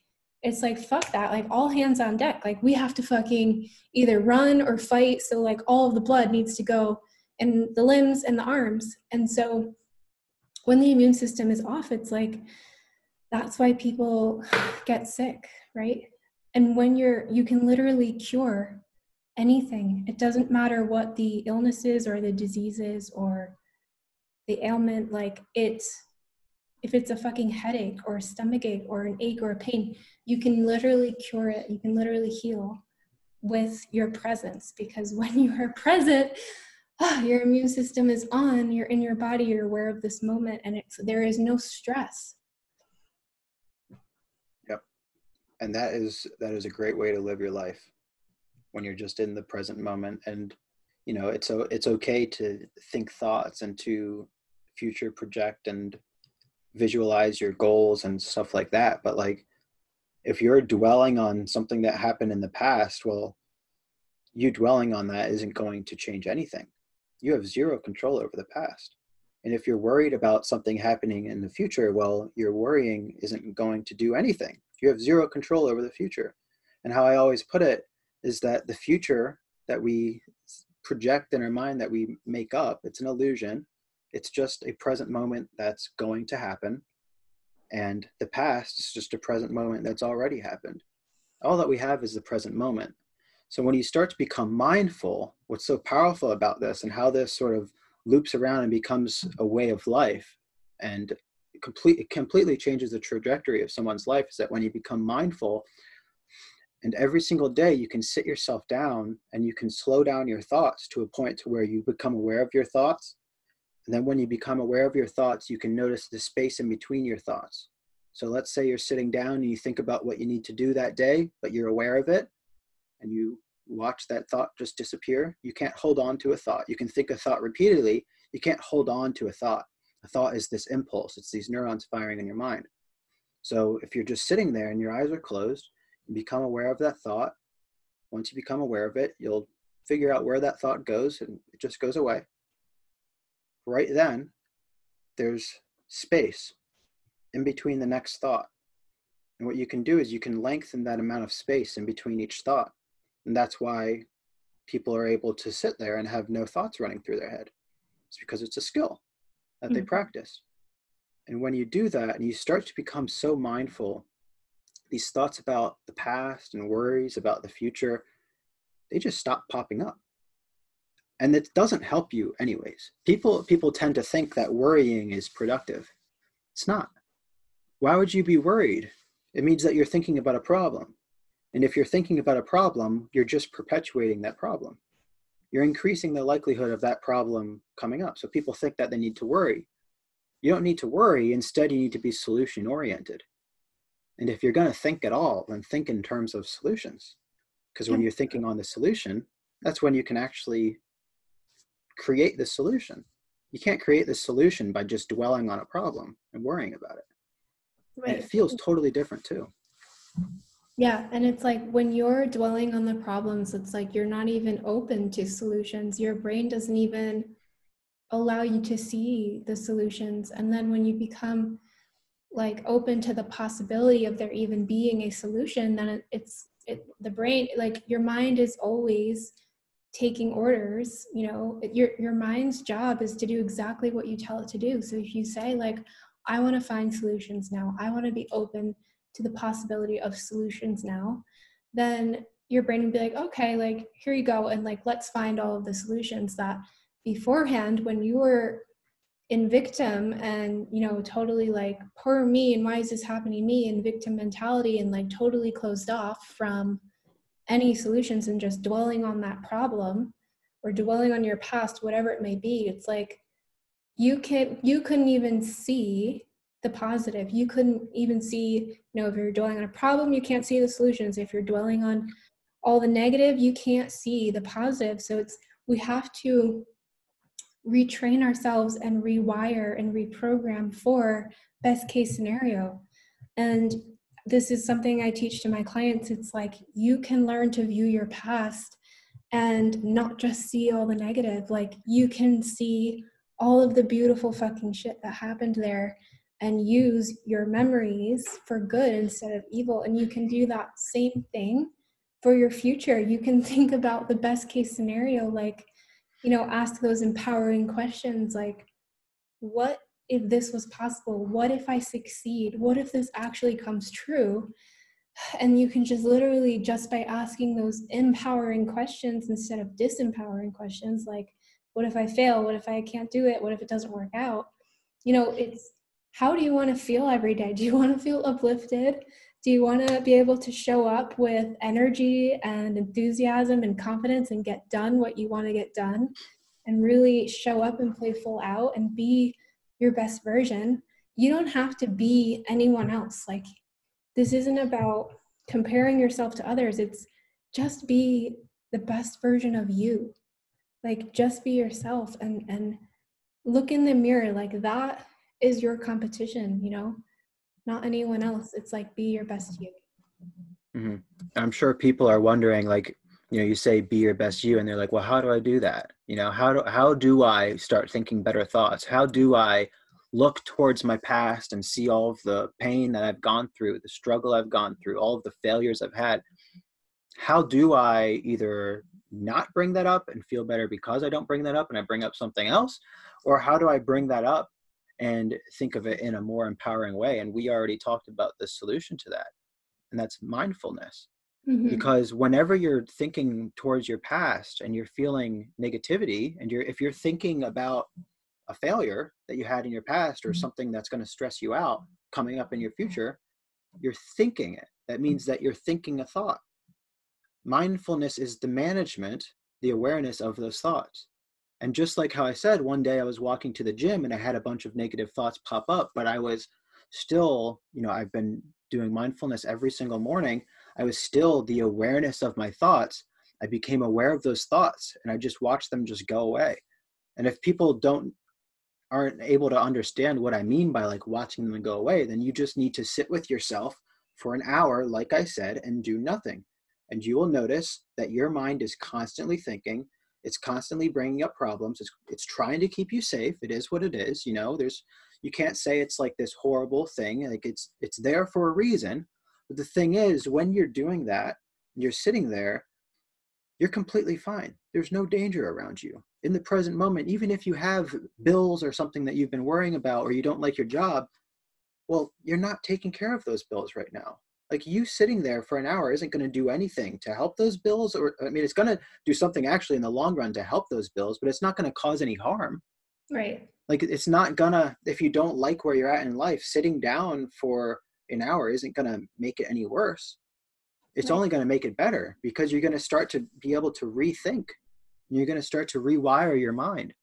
it's like fuck that. Like all hands on deck. Like we have to fucking either run or fight. So like all of the blood needs to go in the limbs and the arms. And so when the immune system is off it's like that's why people get sick right? And when you're you can literally cure anything. It doesn't matter what the illness is or the disease is or the ailment like it's if it's a fucking headache or a stomach ache or an ache or a pain you can literally cure it. You can literally heal with your presence because when you are present oh, your immune system is on you're in your body you're aware of this moment and it's there is no stress. Yep. And that is that is a great way to live your life when you're just in the present moment. And you know it's it's okay to think thoughts and to future project and visualize your goals and stuff like that. But like if you're dwelling on something that happened in the past well you dwelling on that isn't going to change anything. You have zero control over the past. And if you're worried about something happening in the future well your worrying isn't going to do anything. You have zero control over the future. And how i always put it is that the future that we project in our mind that we make up it's an illusion it's just a present moment that's going to happen. And the past is just a present moment that's already happened. All that we have is the present moment. So when you start to become mindful, what's so powerful about this and how this sort of loops around and becomes a way of life and complete, completely changes the trajectory of someone's life is that when you become mindful, and every single day you can sit yourself down and you can slow down your thoughts to a point to where you become aware of your thoughts and then when you become aware of your thoughts, you can notice the space in between your thoughts. So let's say you're sitting down and you think about what you need to do that day, but you're aware of it and you watch that thought just disappear. You can't hold on to a thought. You can think a thought repeatedly. You can't hold on to a thought. A thought is this impulse, it's these neurons firing in your mind. So if you're just sitting there and your eyes are closed, become aware of that thought. Once you become aware of it, you'll figure out where that thought goes and it just goes away right then there's space in between the next thought. And what you can do is you can lengthen that amount of space in between each thought. And that's why people are able to sit there and have no thoughts running through their head. It's because it's a skill that mm-hmm. they practice. And when you do that and you start to become so mindful, these thoughts about the past and worries about the future, they just stop popping up. And it doesn't help you anyways. People people tend to think that worrying is productive. It's not. Why would you be worried? It means that you're thinking about a problem. And if you're thinking about a problem you're just perpetuating that problem. You're increasing the likelihood of that problem coming up. So people think that they need to worry. You don't need to worry. Instead you need to be solution oriented and if you're going to think at all then think in terms of solutions because when you're thinking on the solution that's when you can actually create the solution. You can't create the solution by just dwelling on a problem and worrying about it. Right. And it feels totally different too. Yeah, and it's like when you're dwelling on the problems, it's like you're not even open to solutions. Your brain doesn't even allow you to see the solutions. And then when you become like open to the possibility of there even being a solution, then it, it's it, the brain, like your mind is always taking orders you know? Your your mind's job is to do exactly what you tell it to do. So if you say like i want to find solutions now. I want to be open to the possibility of solutions now then your brain would be like okay like here you go and like let's find all of the solutions that beforehand when you were in victim and you know totally like poor me and why is this happening to me in victim mentality and like totally closed off from any solutions and just dwelling on that problem or dwelling on your past whatever it may be. It's like you can you couldn't even see the positive. You couldn't even see you know if you're dwelling on a problem you can't see the solutions. If you're dwelling on all the negative you can't see the positive. So it's we have to retrain ourselves and rewire and reprogram for best case scenario. And this is something i teach to my clients. It's like you can learn to view your past and not just see all the negative. Like you can see all of the beautiful fucking shit that happened there and use your memories for good instead of evil. And you can do that same thing for your future. You can think about the best case scenario like you know ask those empowering questions like what if this was possible? What if i succeed? What if this actually comes true? And you can just literally just by asking those empowering questions instead of disempowering questions like what if i fail? What if i can't do it? What if it doesn't work out? You know it's how do you want to feel every day? Do you want to feel uplifted do you want to be able to show up with energy and enthusiasm and confidence and get done what you want to get done and really show up and play full out and be your best version? You don't have to be anyone else. Like, this isn't about comparing yourself to others, it's just be the best version of you. Like, just be yourself and, and look in the mirror. Like, that is your competition, you know? Not anyone else. It's like be your best you. Mm-hmm. I'm sure people are wondering, like, you know, you say be your best you, and they're like, well, how do I do that? You know, how do how do I start thinking better thoughts? How do I look towards my past and see all of the pain that I've gone through, the struggle I've gone through, all of the failures I've had? How do I either not bring that up and feel better because I don't bring that up and I bring up something else? Or how do I bring that up and think of it in a more empowering way. And we already talked about the solution to that, and that's mindfulness. Mm-hmm. Because whenever you're thinking towards your past and you're feeling negativity, and you're if you're thinking about a failure that you had in your past or mm-hmm. something that's going to stress you out coming up in your future, you're thinking it. That means that you're thinking a thought. Mindfulness is the management, the awareness of those thoughts. And just like how I said, one day I was walking to the gym and I had a bunch of negative thoughts pop up, but I was still, you know, I've been doing mindfulness every single morning. I was still the awareness of my thoughts. I became aware of those thoughts and I just watched them just go away. And if people don't aren't able to understand what I mean by like watching them go away, then you just need to sit with yourself for an hour, like I said, and do nothing. And you will notice that your mind is constantly thinking, it's constantly bringing up problems it's, it's trying to keep you safe it is what it is you know there's you can't say it's like this horrible thing like it's it's there for a reason but the thing is when you're doing that you're sitting there you're completely fine there's no danger around you. In the present moment even if you have bills or something that you've been worrying about or you don't like your job well you're not taking care of those bills right now like you sitting there for an hour isn't going to do anything to help those bills or i mean it's going to do something actually in the long run to help those bills but it's not going to cause any harm. Right. Like it's not gonna if you don't like where you're at in life sitting down for an hour isn't going to make it any worse. It's right. only going to make it better because you're going to start to be able to rethink. You're going to start to rewire your mind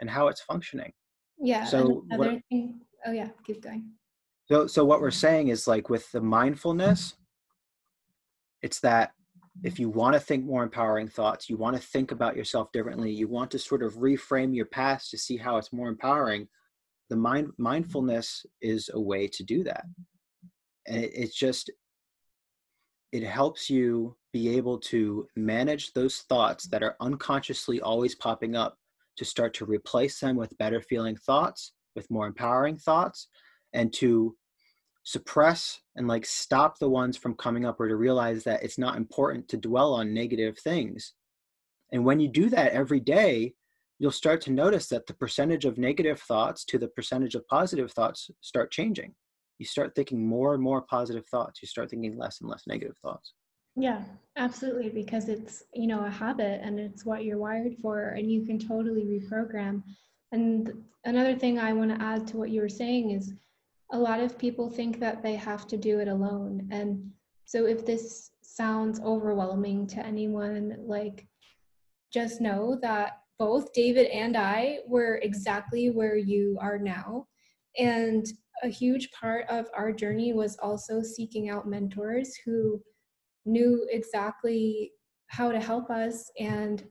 and how it's functioning. Yeah so what, thing, oh yeah keep going so, so what we're saying is like with the mindfulness, it's that if you want to think more empowering thoughts, you want to think about yourself differently, you want to sort of reframe your past to see how it's more empowering, the mind mindfulness is a way to do that. And it, it's just it helps you be able to manage those thoughts that are unconsciously always popping up to start to replace them with better feeling thoughts, with more empowering thoughts, and to suppress and like stop the ones from coming up or to realize that it's not important to dwell on negative things. And when you do that every day, you'll start to notice that the percentage of negative thoughts to the percentage of positive thoughts start changing. You start thinking more and more positive thoughts. You start thinking less and less negative thoughts. Yeah, absolutely. Because it's, you know, a habit and it's what you're wired for, and you can totally reprogram. And another thing I want to add to what you were saying is a lot of people think that they have to do it alone. And so if this sounds overwhelming to anyone, like just know that both David and I were exactly where you are now. And a huge part of our journey was also seeking out mentors who knew exactly how to help us and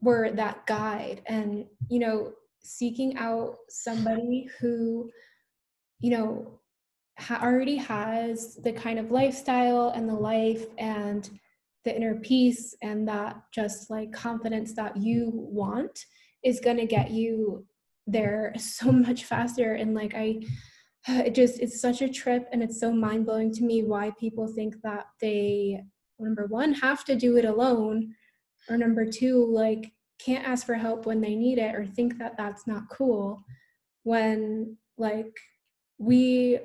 we're that guide and you know seeking out somebody who you know ha- already has the kind of lifestyle and the life and the inner peace and that just like confidence that you want is going to get you there so much faster. And like i it just it's such a trip and it's so mind-blowing to me why people think that they number one have to do it alone or number two like can't ask for help when they need it or think that that's not cool when like we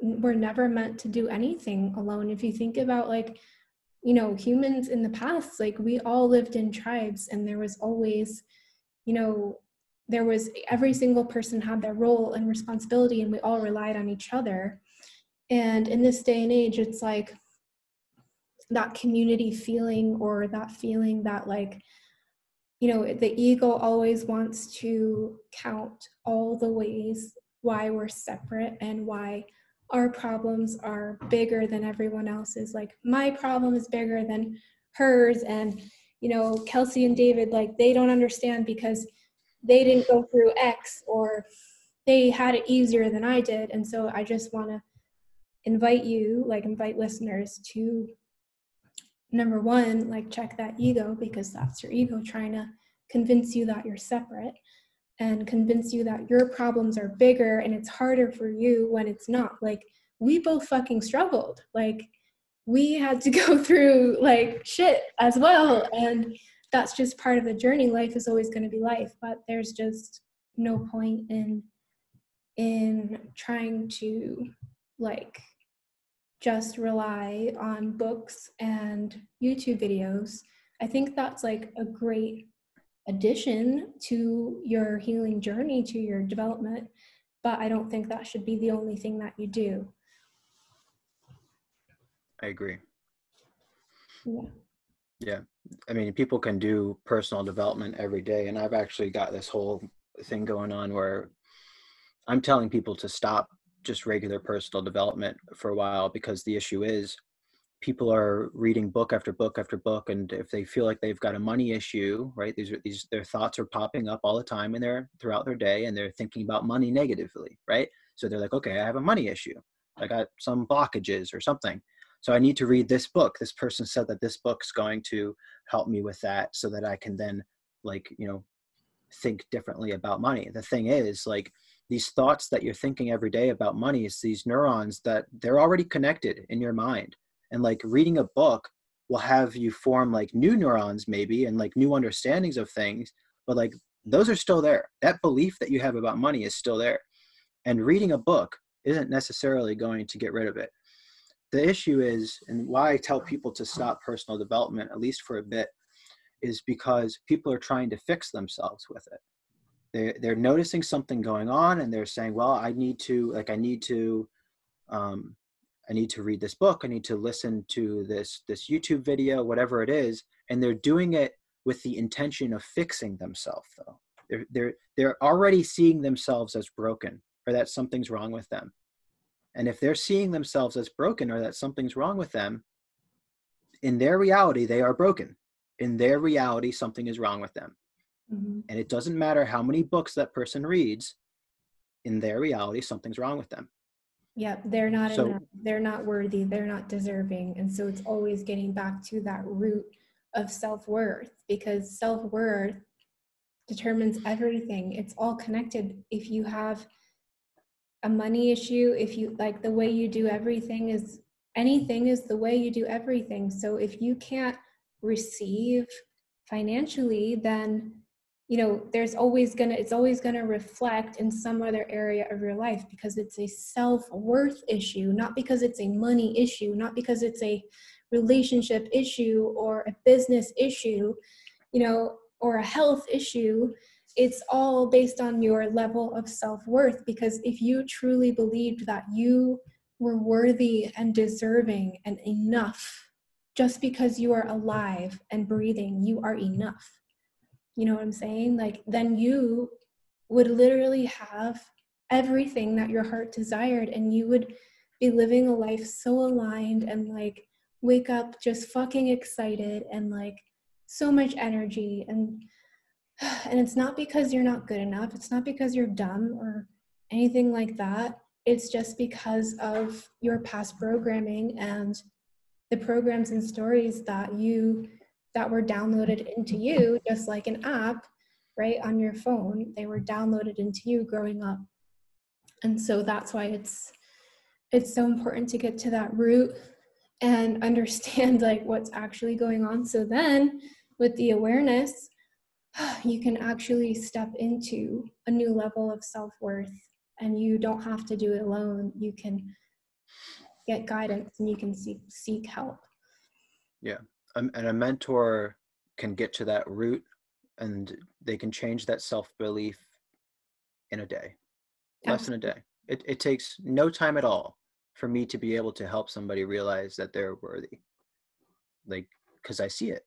were never meant to do anything alone. If you think about like you know humans in the past like we all lived in tribes and there was always you know there was every single person had their role and responsibility and we all relied on each other. And in this day and age it's like that community feeling or that feeling that like you know the ego always wants to count all the ways why we're separate and why our problems are bigger than everyone else's. Like my problem is bigger than hers and you know kelsey and david like they don't understand because they didn't go through x or they had it easier than i did. And so i just want to invite you like invite listeners to number one like check that ego because that's your ego trying to convince you that you're separate and convince you that your problems are bigger and it's harder for you when it's not. Like we both fucking struggled. Like we had to go through like shit as well and that's just part of the journey. Life is always going to be life but there's just no point in in trying to like just rely on books and youtube videos. I think that's like a great addition to your healing journey, to your development, but I don't think that should be the only thing that you do. I agree. Yeah. Yeah. I mean, people can do personal development every day. And I've actually got this whole thing going on where I'm telling people to stop just regular personal development for a while because the issue is people are reading book after book after book and if they feel like they've got a money issue right these are these their thoughts are popping up all the time in their throughout their day and they're thinking about money negatively right? So they're like okay i have a money issue. I got some blockages or something. So i need to read this book. This person said that this book's going to help me with that so that i can then like you know think differently about money. The thing is like these thoughts that you're thinking every day about money is these neurons that they're already connected in your mind and like reading a book will have you form like new neurons maybe and like new understandings of things but like those are still there. That belief that you have about money is still there. And reading a book isn't necessarily going to get rid of it. The issue is and why i tell people to stop personal development at least for a bit is because people are trying to fix themselves with it. They, they're noticing something going on and they're saying well i need to like i need to um, I need to read this book, I need to listen to this this YouTube video, whatever it is, and they're doing it with the intention of fixing themselves though. They're they're they're already seeing themselves as broken or that something's wrong with them. And if they're seeing themselves as broken or that something's wrong with them, in their reality they are broken. In their reality something is wrong with them. Mm-hmm. And it doesn't matter how many books that person reads, in their reality something's wrong with them Yep, they're not so, enough. They're not worthy. They're not deserving. And so it's always getting back to that root of self worth because self worth determines everything. It's all connected. If you have a money issue, if you like the way you do everything is anything is the way you do everything. So if you can't receive financially, then you know there's always gonna it's always gonna reflect in some other area of your life because it's a self-worth issue not because it's a money issue not because it's a relationship issue or a business issue you know or a health issue. It's all based on your level of self-worth because if you truly believed that you were worthy and deserving and enough just because you are alive and breathing you are enough you know what I'm saying? Like, then you would literally have everything that your heart desired, and you would be living a life so aligned and like wake up just fucking excited and like so much energy. And and it's not because you're not good enough. It's not because you're dumb or anything like that. It's just because of your past programming and the programs and stories that you that were downloaded into you just like an app right on your phone they were downloaded into you growing up. And so that's why it's it's so important to get to that root and understand like what's actually going on. So then with the awareness you can actually step into a new level of self-worth and you don't have to do it alone. You can get guidance and you can seek seek help. Yeah and a mentor can get to that root and they can change that self-belief in a day less than a day. It, it takes no time at all for me to be able to help somebody realize that they're worthy like because i see it.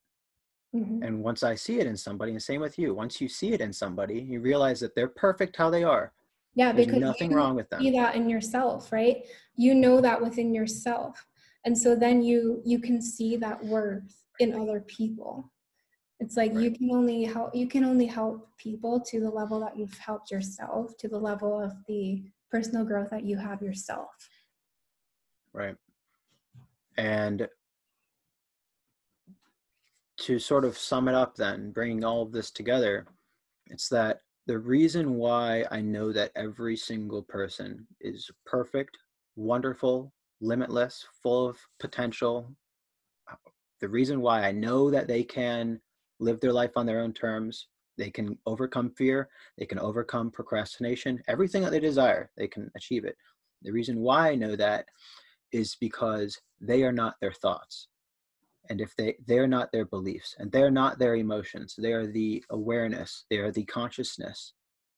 Mm-hmm. and once i see it in somebody and same with you once you see it in somebody you realize that they're perfect how they are. Yeah There's because nothing wrong with them. see that in yourself right? You know that within yourself and so then you you can see that worth in other people. It's like right. you can only help you can only help people to the level that you've helped yourself to the level of the personal growth that you have yourself. Right. And to sort of sum it up then bringing all of this together it's that the reason why I know that every single person is perfect, wonderful, limitless, full of potential, the reason why I know that they can live their life on their own terms, they can overcome fear, they can overcome procrastination, everything that they desire, they can achieve it. The reason why I know that is because they are not their thoughts and if they they're not their beliefs and they're not their emotions they are the awareness they are the consciousness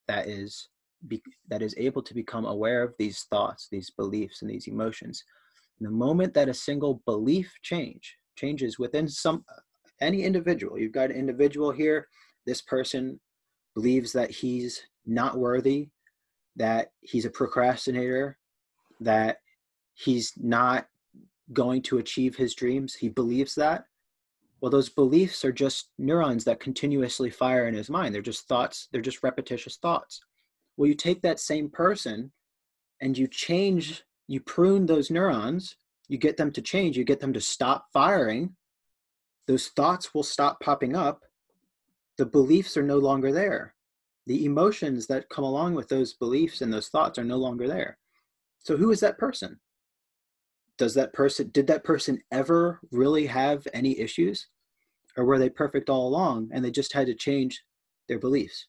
that is be, that is able to become aware of these thoughts these beliefs and these emotions and the moment that a single belief change changes within some any individual you've got an individual here this person believes that he's not worthy that he's a procrastinator that he's not going to achieve his dreams. He believes that. Well, those beliefs are just neurons that continuously fire in his mind. They're just thoughts, they're just repetitious thoughts. Well, you take that same person and you change, you prune those neurons, you get them to change, you get them to stop firing. Those thoughts will stop popping up. The beliefs are no longer there. The emotions that come along with those beliefs and those thoughts are no longer there. So, who is that person? does that person did that person ever really have any issues or were they perfect all along and they just had to change their beliefs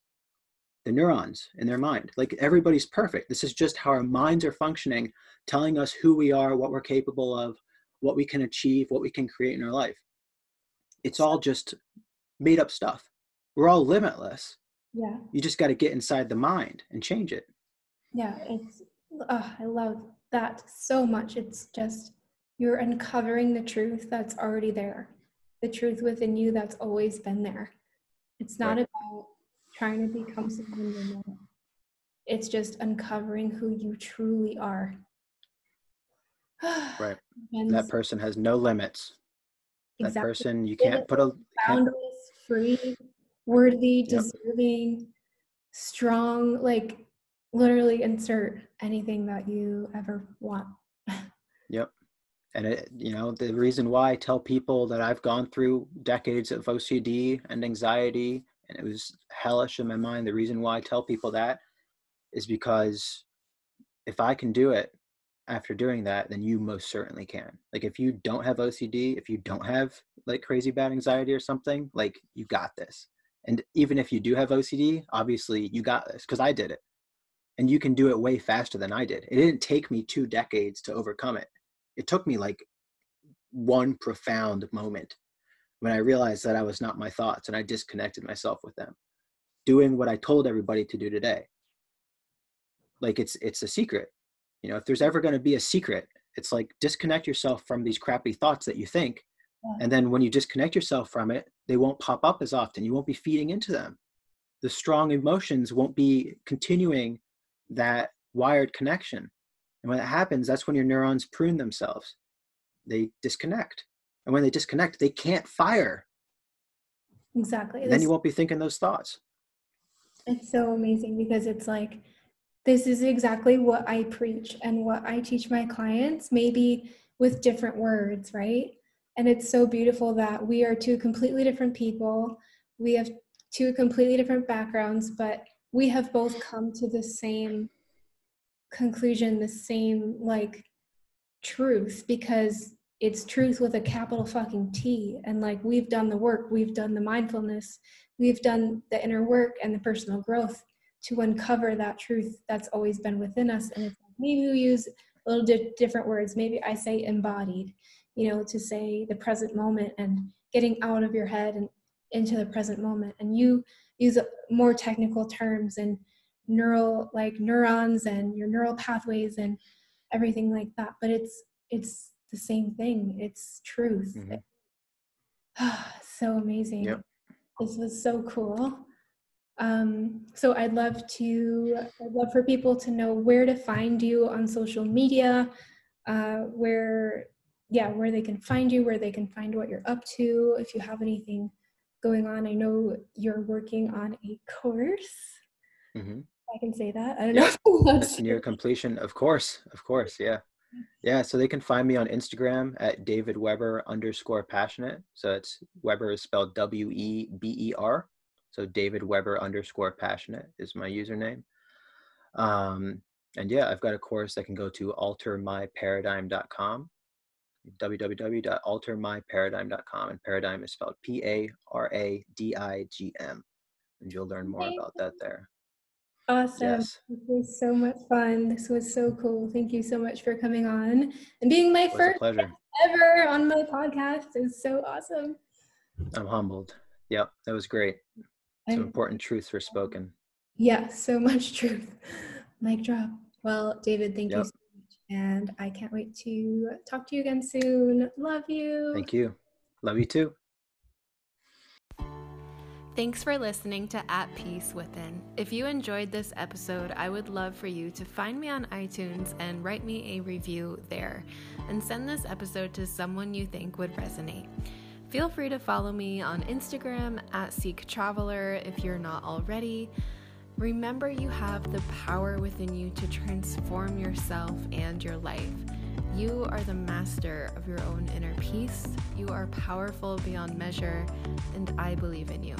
the neurons in their mind. Like everybody's perfect. This is just how our minds are functioning telling us who we are what we're capable of what we can achieve what we can create in our life. It's all just made up stuff. We're all limitless. Yeah. You just got to get inside the mind and change it. Yeah it's oh, i love that so much. It's just you're uncovering the truth that's already there, the truth within you that's always been there. It's not right. Trying to become someone you're not. It's just uncovering who you truly are. right. And that person has no limits. Exactly. That person, you can't put a boundless, free, worthy, yep. deserving, strong. Like literally insert anything that you ever want. yep. And it, you know, the reason why I tell people that I've gone through decades of OCD and anxiety and it was hellish in my mind, the reason why I tell people that is because if I can do it after doing that, then you most certainly can. Like if you don't have OCD, if you don't have like crazy bad anxiety or something, like you got this. And even if you do have OCD, obviously you got this because I did it and you can do it way faster than I did. It didn't take me two decades to overcome it. It took me like one profound moment when I realized that I was not my thoughts and I disconnected myself with them, doing what I told everybody to do today. Like it's it's a secret. You know, if there's ever going to be a secret, it's like disconnect yourself from these crappy thoughts that you think. Yeah. And then when you disconnect yourself from it, they won't pop up as often. You won't be feeding into them. The strong emotions won't be continuing that wired connection. And when that happens, that's when your neurons prune themselves. They disconnect. And when they disconnect, they can't fire. Exactly. And then you won't be thinking those thoughts. It's so amazing because it's like this is exactly what I preach and what I teach my clients, maybe with different words, right? And it's so beautiful that we are two completely different people. We have two completely different backgrounds, but we have both come to the same conclusion, the same like truth because it's truth with a capital fucking T. And like we've done the work, we've done the mindfulness, we've done the inner work and the personal growth to uncover that truth that's always been within us. And it's maybe we use a little di- different words. Maybe I say embodied, you know, to say the present moment and getting out of your head and into the present moment. And you use more technical terms and neural like neurons and your neural pathways and everything like that. But it's it's the same thing. It's truth. Mm-hmm. so amazing. Yep. This was so cool. Um, so I'd love to, I'd love for people to know where to find you on social media, uh, where, yeah, where they can find you, where they can find what you're up to. If you have anything going on, I know you're working on a course. Mm-hmm. I can say that. I don't yeah. know. That's near completion. Of course, of course, yeah. Yeah, so they can find me on Instagram at David Weber underscore passionate. So it's Weber is spelled W E B E R. So David Weber underscore passionate is my username. Um, and yeah, I've got a course that can go to altermyparadigm.com, www.altermyparadigm.com. And paradigm is spelled P A R A D I G M. And you'll learn more about that there. Awesome. Yes. This was so much fun. This was so cool. Thank you so much for coming on and being my first ever on my podcast. It's so awesome. I'm humbled. Yep, that was great. Some I'm, important truths were spoken. Yeah, so much truth. Mic drop. Well, David, thank yep. you so much. And I can't wait to talk to you again soon. Love you. Thank you. Love you too. Thanks for listening to At Peace Within. If you enjoyed this episode, I would love for you to find me on iTunes and write me a review there, and send this episode to someone you think would resonate. Feel free to follow me on Instagram at Seek Traveler if you're not already. Remember, you have the power within you to transform yourself and your life. You are the master of your own inner peace. You are powerful beyond measure, and I believe in you.